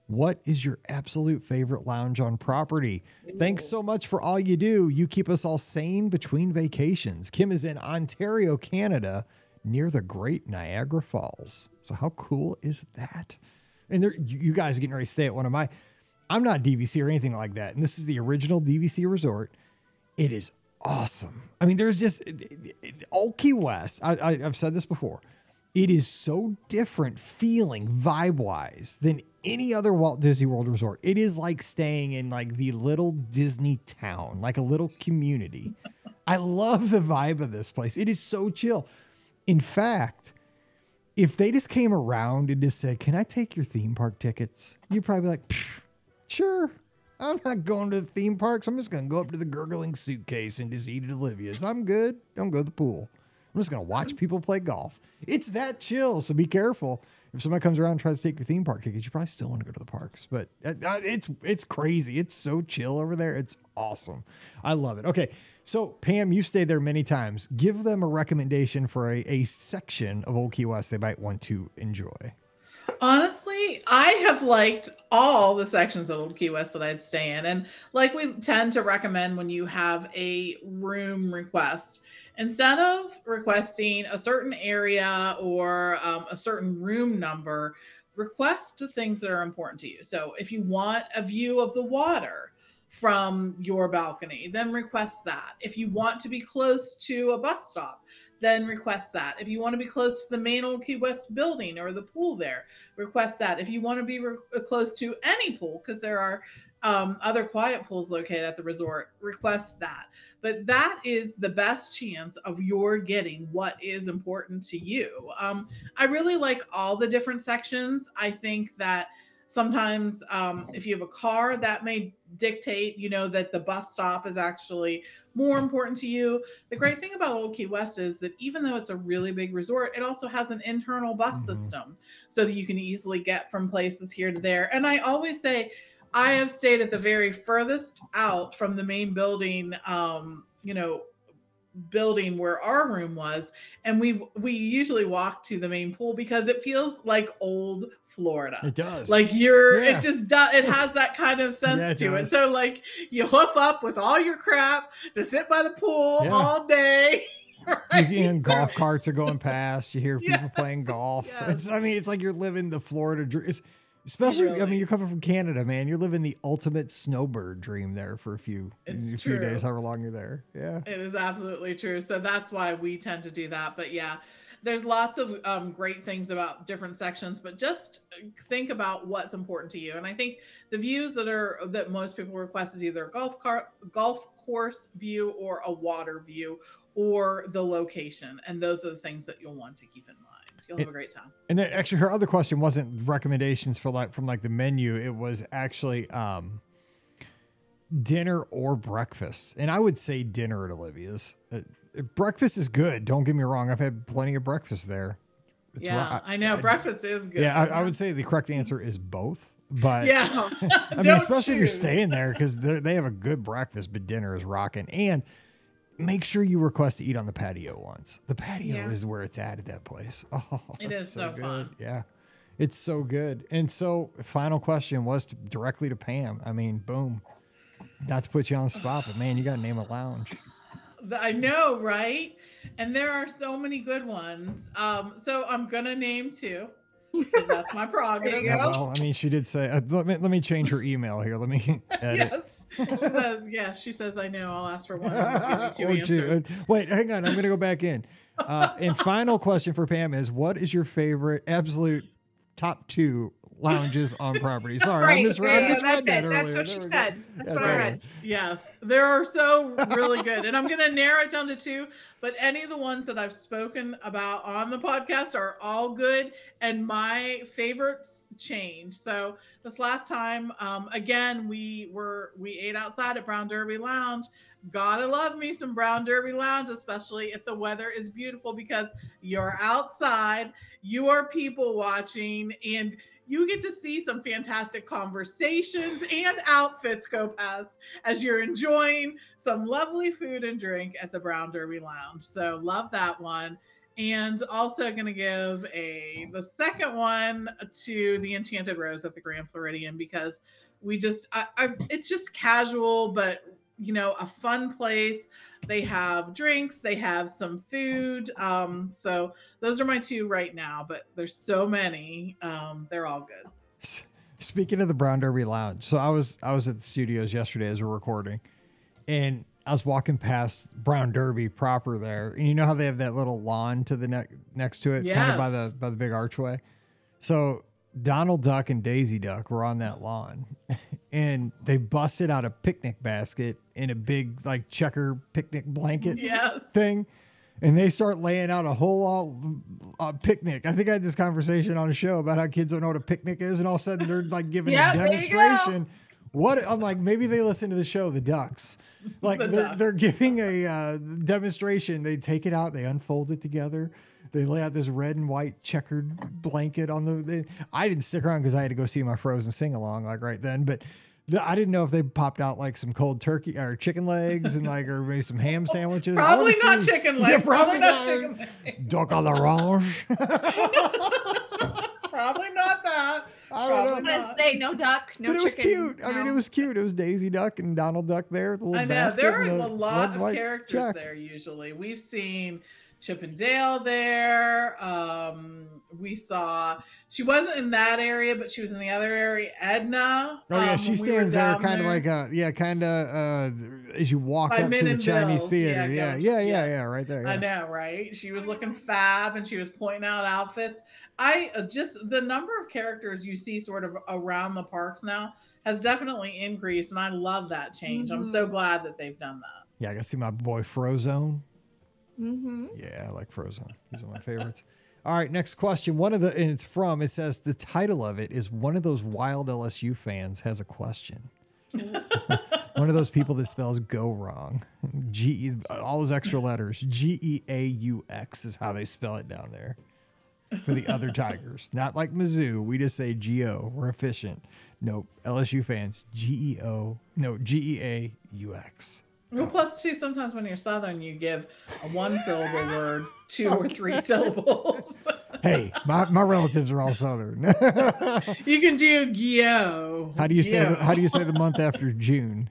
What is your absolute favorite lounge on property? Thanks so much for all you do. You keep us all sane between vacations. Kim is in Ontario, Canada, near the Great Niagara Falls. So, how cool is that? And you, you guys are getting ready to stay at one of my. I'm not DVC or anything like that, and this is the original DVC resort. It is awesome. I mean, there's just Old Key West. I, I, I've said this before. It is so different feeling vibe wise than any other Walt Disney World resort. It is like staying in like the little Disney town, like a little community. I love the vibe of this place. It is so chill. In fact, if they just came around and just said, "Can I take your theme park tickets?" You'd probably be like, "Sure." I'm not going to the theme parks. I'm just going to go up to the gurgling suitcase and just eat at Olivia's. I'm good. Don't go to the pool. I'm just going to watch people play golf. It's that chill. So be careful. If somebody comes around and tries to take your theme park tickets, you probably still want to go to the parks. But it's it's crazy. It's so chill over there. It's awesome. I love it. Okay. So, Pam, you stayed there many times. Give them a recommendation for a, a section of Old Key West they might want to enjoy. Honestly, I have liked all the sections of Old Key West that I'd stay in. And like we tend to recommend when you have a room request, instead of requesting a certain area or um, a certain room number, request the things that are important to you. So if you want a view of the water, from your balcony, then request that. If you want to be close to a bus stop, then request that. If you want to be close to the main Old Key West building or the pool there, request that. If you want to be re- close to any pool, because there are um, other quiet pools located at the resort, request that. But that is the best chance of your getting what is important to you. Um, I really like all the different sections. I think that sometimes um, if you have a car that may dictate you know that the bus stop is actually more important to you the great thing about old key west is that even though it's a really big resort it also has an internal bus Mhm. system so that you can easily get from places here to there and i always say i have stayed at the very furthest out from the main building um, you know building where our room was and we we usually walk to the main pool because it feels like old florida It does. like you're Yeah. it just does it has that kind of sense Yeah, it to it so like you hoof up with all your crap to sit by the pool Yeah. all day you right? can, golf carts are going past. You hear people playing golf. yes. It's I mean, it's like you're living the Florida dream. It's, especially, I mean, you're coming from Canada, man. You're living the ultimate snowbird dream there for a few, It's a few true. days, however long you're there. Yeah. It is absolutely true. So that's why we tend to do that. But yeah, there's lots of um, great things about different sections, but just think about what's important to you. And I think the views that are that most people request is either a golf car golf course view or a water view or the location. And those are the things that you'll want to keep in mind. You'll have a great time. And then actually, her other question wasn't recommendations for like from like the menu. It was actually um dinner or breakfast. And I would say dinner at Olivia's. Uh, breakfast is good. Don't get me wrong. I've had plenty of breakfast there. It's yeah, right- I know. breakfast is good. Yeah, I, I would say the correct answer is both. But Yeah. I mean, especially if you're staying there because they have a good breakfast, but dinner is rocking. And make sure you request to eat on the patio once. The patio Yeah. is where it's at at that place. Oh, It that's so good. fun. Yeah, it's so good. And so, final question was to, directly to Pam. I mean, boom. Not to put you on the spot, but man, you got to name a lounge. I know, right? And there are so many good ones. Um, so I'm gonna name two. 'Cause that's my prerogative. Yeah, well, I mean, she did say. Uh, let me let me change her email here. Let me edit. Yes. She says, yes, she says, I know. I'll ask for one. and give Or two two. answers. Uh, Wait, hang on. I'm going to go back in. Uh, and final question for Pam is what is your favorite absolute top two lounges on property? Sorry, I Right. misread, I yeah, misread that's that it. That's earlier. what There she we go. said. That's what I read. Yes, there are so really good. And I'm going to narrow it down to two, but any of the ones that I've spoken about on the podcast are all good. And my favorites change. So this last time, um, again, we were, we ate outside at Brown Derby Lounge. Gotta love me some Brown Derby Lounge, especially if the weather is beautiful because you're outside, you are people watching, and you get to see some fantastic conversations and outfits go past as you're enjoying some lovely food and drink at the Brown Derby Lounge. So love that one. And also going to give a the second one to the Enchanted Rose at the Grand Floridian because we just I, I it's just casual but you know a fun place. They have drinks, they have some food. Um, so those are my two right now, but there's so many. Um, they're all good. Speaking of the Brown Derby Lounge, so I was I was at the studios yesterday as we're recording, and I was walking past Brown Derby proper there, and you know how they have that little lawn to the ne- next to it, kind of by the by the big archway. So Donald Duck and Daisy Duck were on that lawn, and they busted out a picnic basket in a big like checker picnic blanket Yes. thing and they start laying out a whole all, uh, picnic. I think I had this conversation on a show about how kids don't know what a picnic is, and all of a sudden they're like giving Yeah, a there you go. demonstration. What I'm like, maybe they listen to the show, The Ducks. Like The they're, Ducks. they're giving a uh, demonstration. They take it out, they unfold it together. They lay out this red and white checkered blanket on the. They, I didn't stick around because I had to go see my Frozen sing along like right then, but. The- I didn't know if they popped out like some cold turkey or chicken legs and like or maybe some ham sandwiches. I Probably not see- chicken Yeah, legs. probably, not not. chicken legs. Duck à l'orange. probably not that. I don't know. I'm gonna say no duck, no but it was chicken, cute. I mean, it was cute. It was Daisy Duck and Donald Duck there with the little I know basket. there are and a lot of characters check. there. Usually, we've seen Chip and Dale there. Um, we saw she wasn't in that area, but she was in the other area. Edna. Oh yeah, um, she when we stands there kind of like a yeah, kind of uh as you walk By up to the Chinese Bill's, theater. yeah, Yeah, yeah, yeah, yeah, right there. I know, right? She was looking fab and she was pointing out outfits. I uh, just the number of characters you see sort of around the parks now has definitely increased, and I love that change. I'm so glad that they've done that. Yeah, I got to see my boy Frozone. Mm-hmm. Yeah, I like Frozone. He's one of my favorites. All right, next question. One of the and it's from it says the title of it is one of those wild LSU fans has a question. one of those people that spells go wrong. G all those extra letters. G E A U X is how they spell it down there. For the other Tigers. Not like Mizzou. We just say G O. We're efficient. Nope. LSU fans. G E O. No, G E A U X. Well, oh. plus two, sometimes when you're Southern, you give a one syllable word two or three syllables. Hey, my, my relatives are all Southern. you can do Gyo. How do you say the, how do you say the month after June?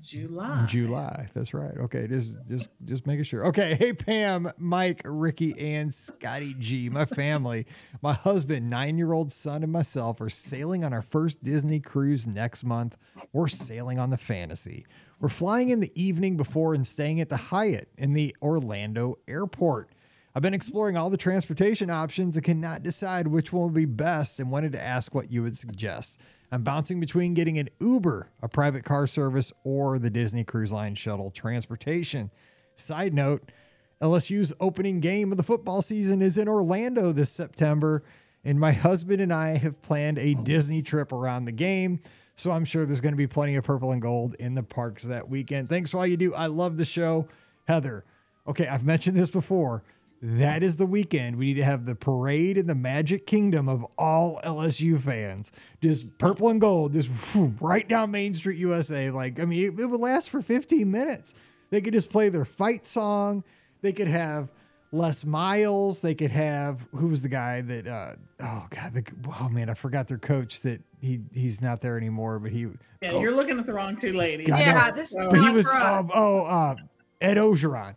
July? July. That's right. Okay, just just just making sure. Okay, hey Pam, Mike, Rikki, and Scotty G, my family, my husband, nine-year-old son, and myself are sailing on our first Disney cruise next month. We're sailing on the Fantasy. We're flying in the evening before and staying at the Hyatt in the Orlando airport. I've been exploring all the transportation options and cannot decide which one would be best and wanted to ask what you would suggest. I'm bouncing between getting an Uber, a private car service, or the Disney Cruise Line shuttle transportation. Side note LSU's opening game of the football season is in Orlando this September, and my husband and I have planned a Disney trip around the game. So I'm sure there's going to be plenty of purple and gold in the parks that weekend. Thanks for all you do. I love the show. Heather, okay, I've mentioned this before. That is the weekend. We need to have the parade in the Magic Kingdom of all LSU fans. Just purple and gold, just right down Main Street, USA. Like, I mean, it, it would last for 15 minutes. They could just play their fight song. They could have Les Miles. They could have who was the guy that? Uh, oh God, the, oh man, I forgot their coach. That he he's not there anymore. But he Yeah, oh, you're looking at the wrong two ladies. God, Yeah, no. this is But but he was um, oh uh, Ed Orgeron.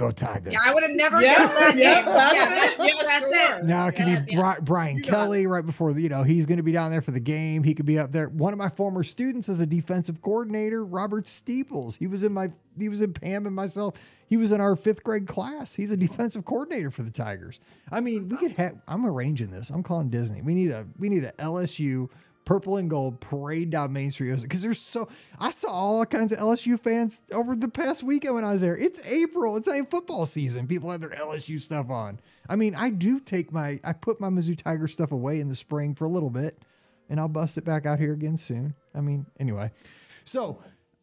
Go Tigers. Yeah, I would have never Yeah, guessed that yeah, name. that's yeah, it. that- yeah, that's Sure. it. Now it could Yeah, be yeah. Bri- Brian You Kelly right before the, you know he's going to be down there for the game. He could be up there. One of my former students is a defensive coordinator, Robert Steeples. He was in my he was in Pam and myself. He was in our fifth grade class. He's a defensive coordinator for the Tigers. I mean, we could have. I'm arranging this. I'm calling Disney. We need a we need a LSU purple and gold parade down Main Street because there's so I saw all kinds of LSU fans over the past weekend when I was there. It's April. It's ain't football season. People have their LSU stuff on. I mean, I do take my I put my Mizzou Tiger stuff away in the spring for a little bit, and I'll bust it back out here again soon. I mean, anyway. So,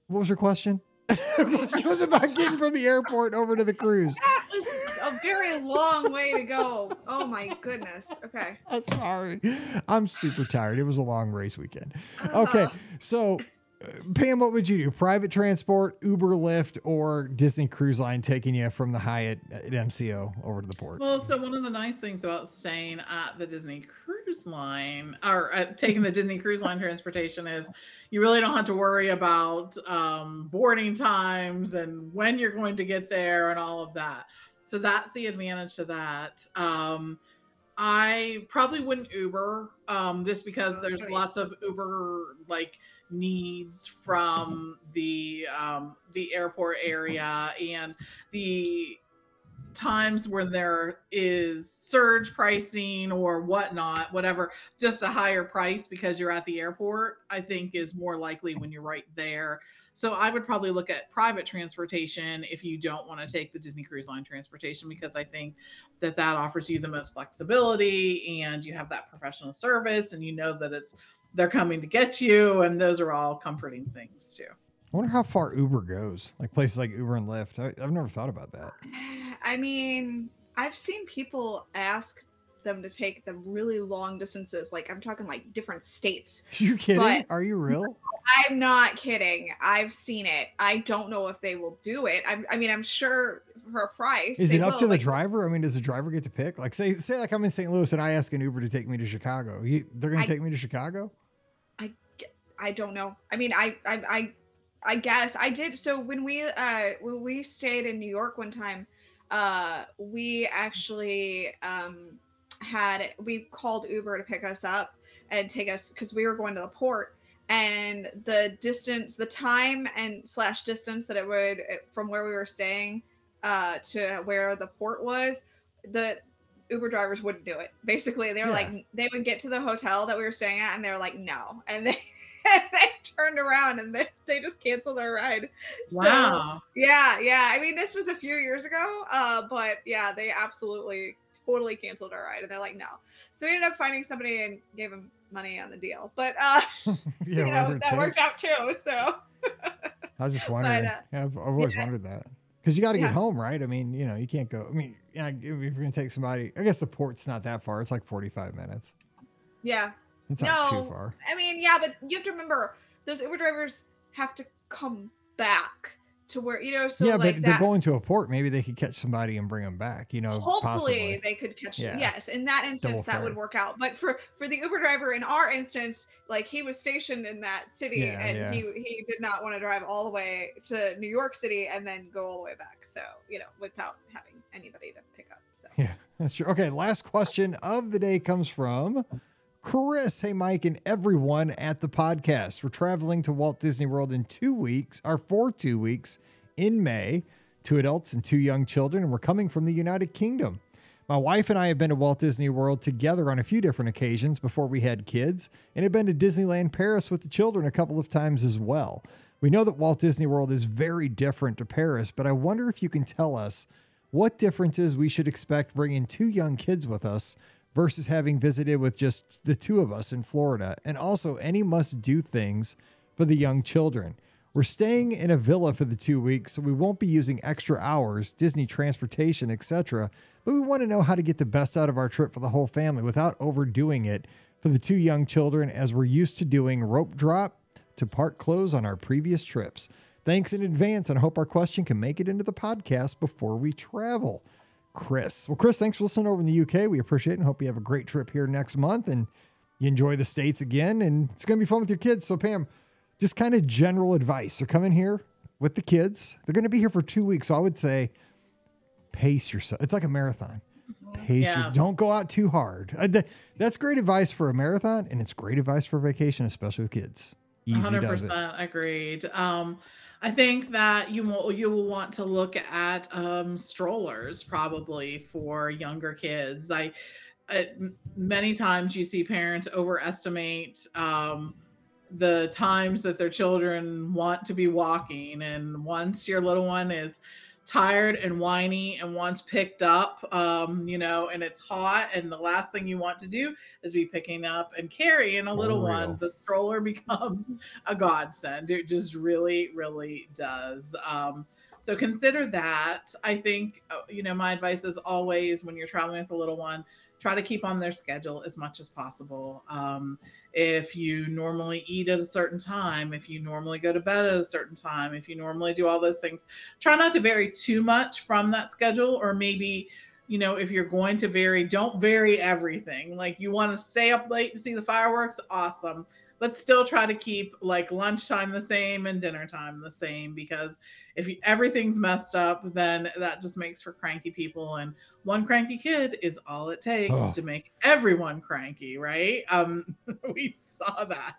what was your question? she was about getting from the airport over to the cruise. That was a very long way to go. Oh my goodness. Okay. I'm sorry. I'm super tired. It was a long race weekend. Okay. Uh, So, uh, Pam, what would you do? Private transport, Uber, Lyft, or Disney Cruise Line taking you from the Hyatt at MCO over to the port? Well, so one of the nice things about staying at the Disney Cruise Line or uh, taking the Disney Cruise Line transportation is you really don't have to worry about um, boarding times and when you're going to get there and all of that. So that's the advantage to that. Um, I probably wouldn't Uber um, just because Oh, there's right. lots of Uber like needs from the um, the airport area and the times where there is surge pricing or whatnot, whatever, just a higher price because you're at the airport, I think is more likely when you're right there. So I would probably look at private transportation if you don't want to take the Disney Cruise Line transportation because I think that that offers you the most flexibility and you have that professional service and you know that it's they're coming to get you and those are all comforting things too. I wonder how far Uber goes, like places like Uber and Lyft. I, I've never thought about that. I mean, I've seen people ask them to take the really long distances. Like I'm talking like different states. You kidding? But- Are you real? I'm not kidding. I've seen it. I don't know if they will do it. I, I mean, I'm sure for a price. Is it up will. to the Like, driver? I mean, does the driver get to pick? Like, say, say, like I'm in St. Louis and I ask an Uber to take me to Chicago. You, they're going to take me to Chicago? I, I don't know. I mean, I, I, I, I guess I did. So when we, uh, when we stayed in New York one time, uh, we actually um, had we called Uber to pick us up and take us because we were going to the port and the distance the time and slash distance that it would from where we were staying uh to where the port was the uber drivers wouldn't do it basically they were Yeah. like they would get to the hotel that we were staying at and they were like no and they they turned around and they, they just canceled our ride So, Wow. yeah yeah i mean this was a few years ago uh but yeah they absolutely totally canceled our ride and they're like no so we ended up finding somebody and gave them money on the deal but uh yeah, you know that worked out too so I was just wondering. uh, yeah, I've, I've always yeah. wondered that because you got to Yeah. get home, right? I mean, you know, you can't go. I mean, yeah, if you're gonna take somebody, I guess the port's not that far. It's like 45 minutes. yeah It's not No. too far. i mean yeah but you have to remember those uber drivers have to come back to where you know so yeah, like but they're going to a port. Maybe they could catch somebody and bring them back. You know, hopefully possibly. they could catch Yeah. yes in that instance Double that would work out but for for the uber driver in our instance like he was stationed in that city Yeah, and yeah. he he did not want to drive all the way to new york city and then go all the way back so you know without having anybody to pick up so Yeah, that's true. Okay, last question of the day comes from Chris. Hey, Mike, and everyone at the podcast. We're traveling to Walt Disney World in two weeks, or for two weeks in May, two adults and two young children, and we're coming from the United Kingdom. My wife and I have been to Walt Disney World together on a few different occasions before we had kids, and have been to Disneyland Paris with the children a couple of times as well. We know that Walt Disney World is very different to Paris, but I wonder if you can tell us what differences we should expect bringing two young kids with us versus having visited with just the two of us in Florida, and also any must do things for the young children. We're staying in a villa for the two weeks, so we won't be using extra hours, Disney transportation, etc. But we want to know how to get the best out of our trip for the whole family without overdoing it for the two young children, as we're used to doing rope drop to park close on our previous trips. Thanks in advance, and I hope our question can make it into the podcast before we travel. Chris. Well, Chris, thanks for listening over in the UK. We appreciate it and hope you have a great trip here next month and you enjoy the States again. And it's going to be fun with your kids. So, Pam, just kind of general advice. They're coming here with the kids. They're going to be here for two weeks. So, I would say pace yourself. It's like a marathon. Pace your, don't go out too hard. Uh, That's great advice for a marathon, and it's great advice for vacation, especially with kids. Easy Hundred does it. percent agreed. Um, I think that you will you will want to look at um, strollers probably for younger kids. I many times you see parents overestimate um, the times that their children want to be walking, and once your little one is tired and whiny and wants picked up, um, you know, and it's hot, and the last thing you want to do is be picking up and carrying a little For one. The stroller becomes a godsend. It just really, really does. Um, so consider that. I think, uh, you know, my advice is always when you're traveling with a little one, try to keep on their schedule as much as possible. Um, if you normally eat at a certain time, if you normally go to bed at a certain time, if you normally do all those things, try not to vary too much from that schedule or maybe you know if you're going to vary don't vary everything like you want to stay up late to see the fireworks awesome but still try to keep like lunchtime the same and dinner time the same because if you, everything's messed up then that just makes for cranky people and one cranky kid is all it takes Oh. to make everyone cranky right um we saw that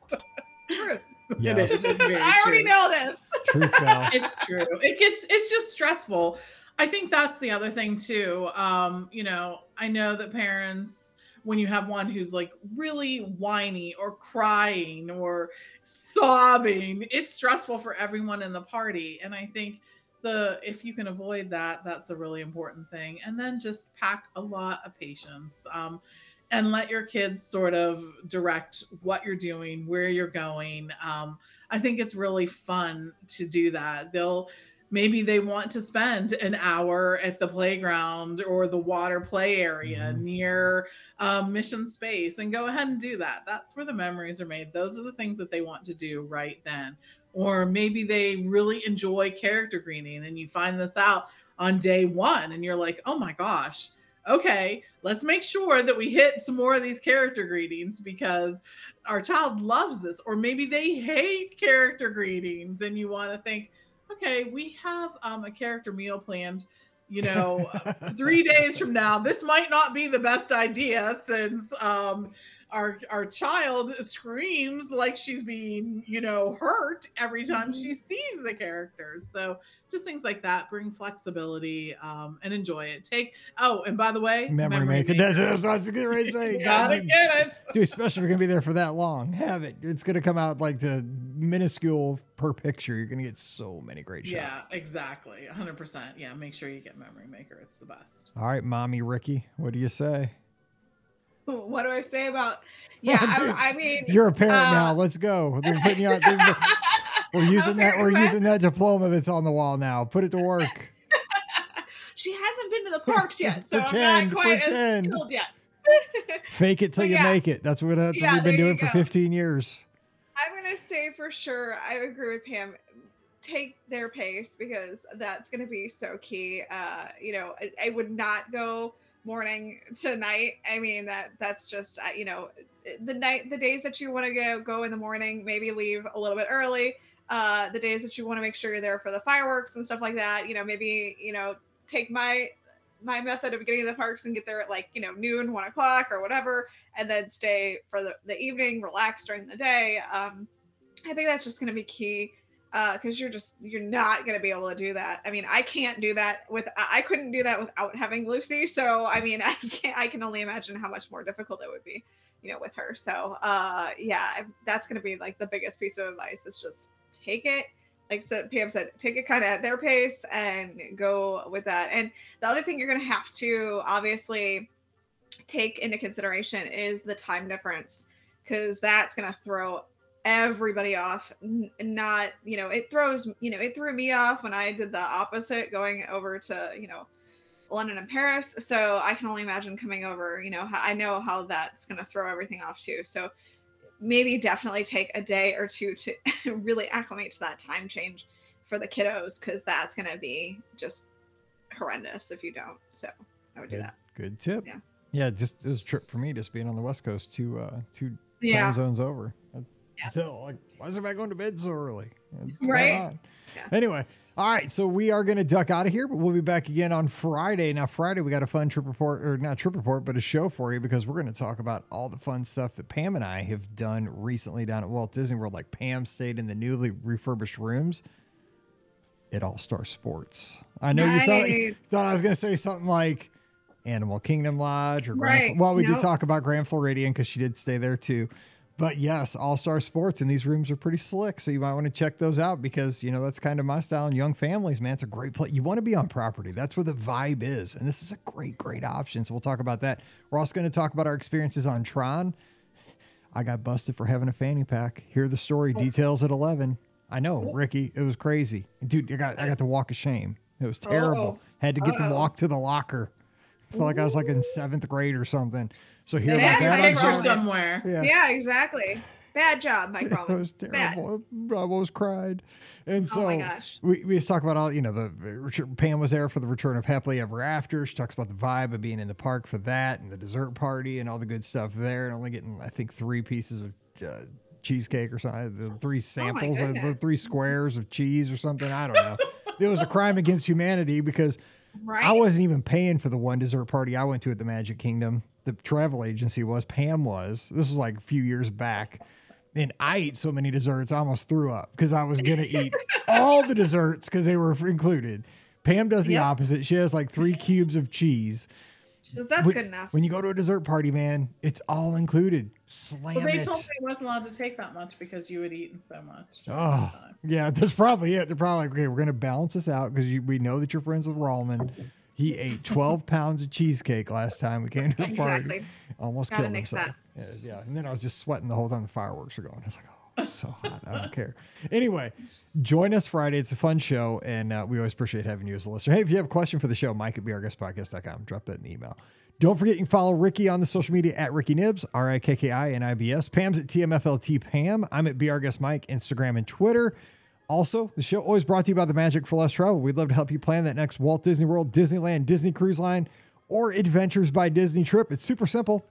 truth Yes. it is very i already true know this Truth it's true. It gets it's just stressful. I think that's the other thing too. Um, you know, I know that parents when you have one who's like really whiny or crying or sobbing, it's stressful for everyone in the party. And I think the if you can avoid that, that's a really important thing. And then just pack a lot of patience. Um, and let your kids sort of direct what you're doing, where you're going. Um, I think it's really fun to do that. They'll maybe they want to spend an hour at the playground or the water play area Mhm. near um, Mission Space and go ahead and do that. That's where the memories are made. Those are the things that they want to do right then. Or maybe they really enjoy character greeting and you find this out on day one and you're like, oh my gosh, okay, let's make sure that we hit some more of these character greetings because our child loves this. Or maybe they hate character greetings and you want to think, okay, we have um, a character meal planned you know, three days from now, this might not be the best idea since um, our our child screams like she's being you know hurt every time she Mm-hmm. sees the characters so just things like that bring flexibility um, and enjoy it take oh and by the way Memory, maker. That's what I was going to say. Gotta God, get it dude, especially if you're to be there for that long. Have it. It's going to come out like the minuscule per picture. You're going to get so many great shots. yeah exactly 100% yeah make sure you get memory maker it's the best All right, mommy Rikki, what do you say? What do I say about? Yeah, I, I mean, You're a parent uh, now. Let's go. They're putting you out. we're using that. We're using that diploma that's on the wall now. Put it to work. she hasn't been to the parks yet, so Pretend, I'm not quite pretend. as skilled yet. Fake it till But you yeah. make it. That's what that's Yeah, what we've been doing for 15 years. I'm gonna say for sure, I agree with Pam. Take their pace because that's gonna be so key. Uh, you know, I, I would not go morning to night. I mean that that's just uh, you know the night the days that you want to go go in the morning, maybe leave a little bit early. Uh, the days that you want to make sure you're there for the fireworks and stuff like that. You know, maybe you know take my my method of getting to the parks and get there at like you know noon, one o'clock or whatever, and then stay for the, the evening, relax during the day. Um, I think that's just going to be key because you're just you're not going to be able to do that. I mean, I can't do that with I couldn't do that without having Lucy. So I mean, I can't. I can only imagine how much more difficult it would be, you know, with her. So uh, yeah, that's going to be like the biggest piece of advice is just take it. Like said, Pam said, take it kind of at their pace and go with that. And the other thing you're going to have to obviously take into consideration is the time difference because that's going to throw everybody off N- not you know it throws you know it threw me off when i did the opposite going over to you know london and paris so i can only imagine coming over you know i know how that's going to throw everything off too so maybe definitely take a day or two to really acclimate to that time change for the kiddos because that's going to be just horrendous if you don't so i would do that good tip. Yeah. Yeah, just it was a trip for me just being on the West Coast, two uh two yeah time zones over. That's Still, like, why is everybody going to bed so early? What's Right? Yeah. Anyway, all right, so we are going to duck out of here, but we'll be back again on Friday. Now, Friday we got a fun trip report, or not trip report, but a show for you because we're going to talk about all the fun stuff that Pam and I have done recently down at Walt Disney World. Like Pam stayed in the newly refurbished rooms at All Star Sports. I know you thought Nice. thought I was going to say something like Animal Kingdom Lodge or Grand. Right. Well, we did talk about Grand Floridian because she did stay there too. But yes, All Star Sports, and these rooms are pretty slick. So you might want to check those out because, you know, that's kind of my style. And young families, man, it's a great place. You want to be on property. That's where the vibe is. And this is a great, great option. So we'll talk about that. We're also going to talk about our experiences on Tron. I got busted for having a fanny pack. Hear the story, details at 11. I know, Rikki, it was crazy. Dude, I got, I got the walk of shame. It was terrible. Uh-oh. Had to get the Uh-oh. walk to the locker. felt like I was like in seventh grade or something. So hear Yeah, that. right on for picture somewhere Yeah. yeah exactly bad job mike It was Bad. terrible. I almost cried. And so oh my gosh we, we just talk about all, you know, the Richard- Pam was there for the return of Happily Ever After. She talks about the vibe of being in the park for that and the dessert party and all the good stuff there. And only getting, I think, three pieces of uh, cheesecake or something, the three samples, of the three squares of cheese or something. I don't know. it was a crime against humanity because right I wasn't even paying for the one dessert party I went to at the Magic Kingdom. The travel agency was, Pam was. This was like a few years back. And I ate so many desserts, I almost threw up because I was going to eat all the desserts because they were included. Pam does the Yep. opposite. She has like three cubes of cheese. so that's when, good enough When you go to a dessert party, man, it's all included. Slam well, they it. told me I wasn't allowed to take that much because you had eaten so much Oh, yeah, that's probably it. They're probably like, okay, we're gonna balance this out because we know that you're friends with Rallman. He ate 12 pounds of cheesecake last time we came to the party. Exactly. Almost Gotta killed himself. Yeah, yeah, and then I was just sweating the whole time the fireworks were going. I was like, oh, it's so hot. I don't care. Anyway, join us Friday. It's a fun show, and uh, we always appreciate having you as a listener. Hey, if you have a question for the show, Mike at beourguestpodcast.com. Drop that in the email. Don't forget you can follow Rikki on the social media at Rikki Nibs, R I K K I N I B S. Pam's at TMFLT Pam. I'm at Be Our Guest Mike, Instagram and Twitter. Also, the show always brought to you by the Magic for Less Travel. We'd love to help you plan that next Walt Disney World, Disneyland, Disney Cruise Line, or Adventures by Disney trip. It's super simple.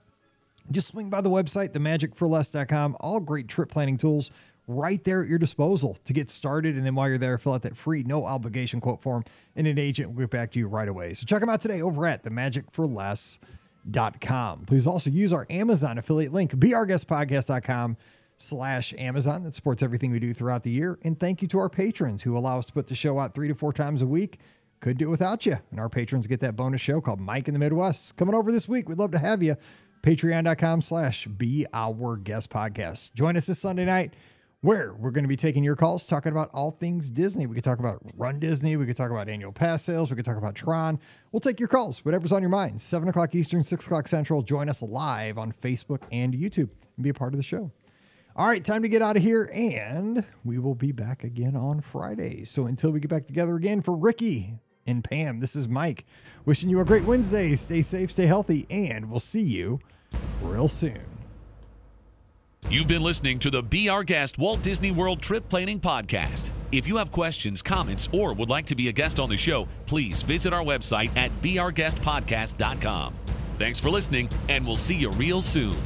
Just swing by the website, themagicforless.com. All great trip planning tools right there at your disposal to get started. And then while you're there, fill out that free, no obligation quote form, and an agent will get back to you right away. So check them out today over at themagicforless.com. Please also use our Amazon affiliate link, beourguestpodcast.com slash Amazon that supports everything we do throughout the year. And thank you to our patrons who allow us to put the show out three to four times a week. Could do it without you. And our patrons get that bonus show called Mike in the Midwest coming over this week. We'd love to have you. Patreon.com slash be our guest podcast. Join us this Sunday night where we're going to be taking your calls, talking about all things Disney. We could talk about Run Disney. We could talk about annual pass sales. We could talk about Tron. We'll take your calls, whatever's on your mind. 7 o'clock Eastern, 6 o'clock Central. Join us live on Facebook and YouTube and be a part of the show. All right, time to get out of here, and we will be back again on Friday. So until we get back together again for Rikki and Pam, this is Mike wishing you a great Wednesday. Stay safe, stay healthy, and we'll see you real soon. You've been listening to the Be Our Guest Walt Disney World Trip Planning Podcast. If you have questions, comments, or would like to be a guest on the show, please visit our website at beourguestpodcast.com. Thanks for listening, and we'll see you real soon.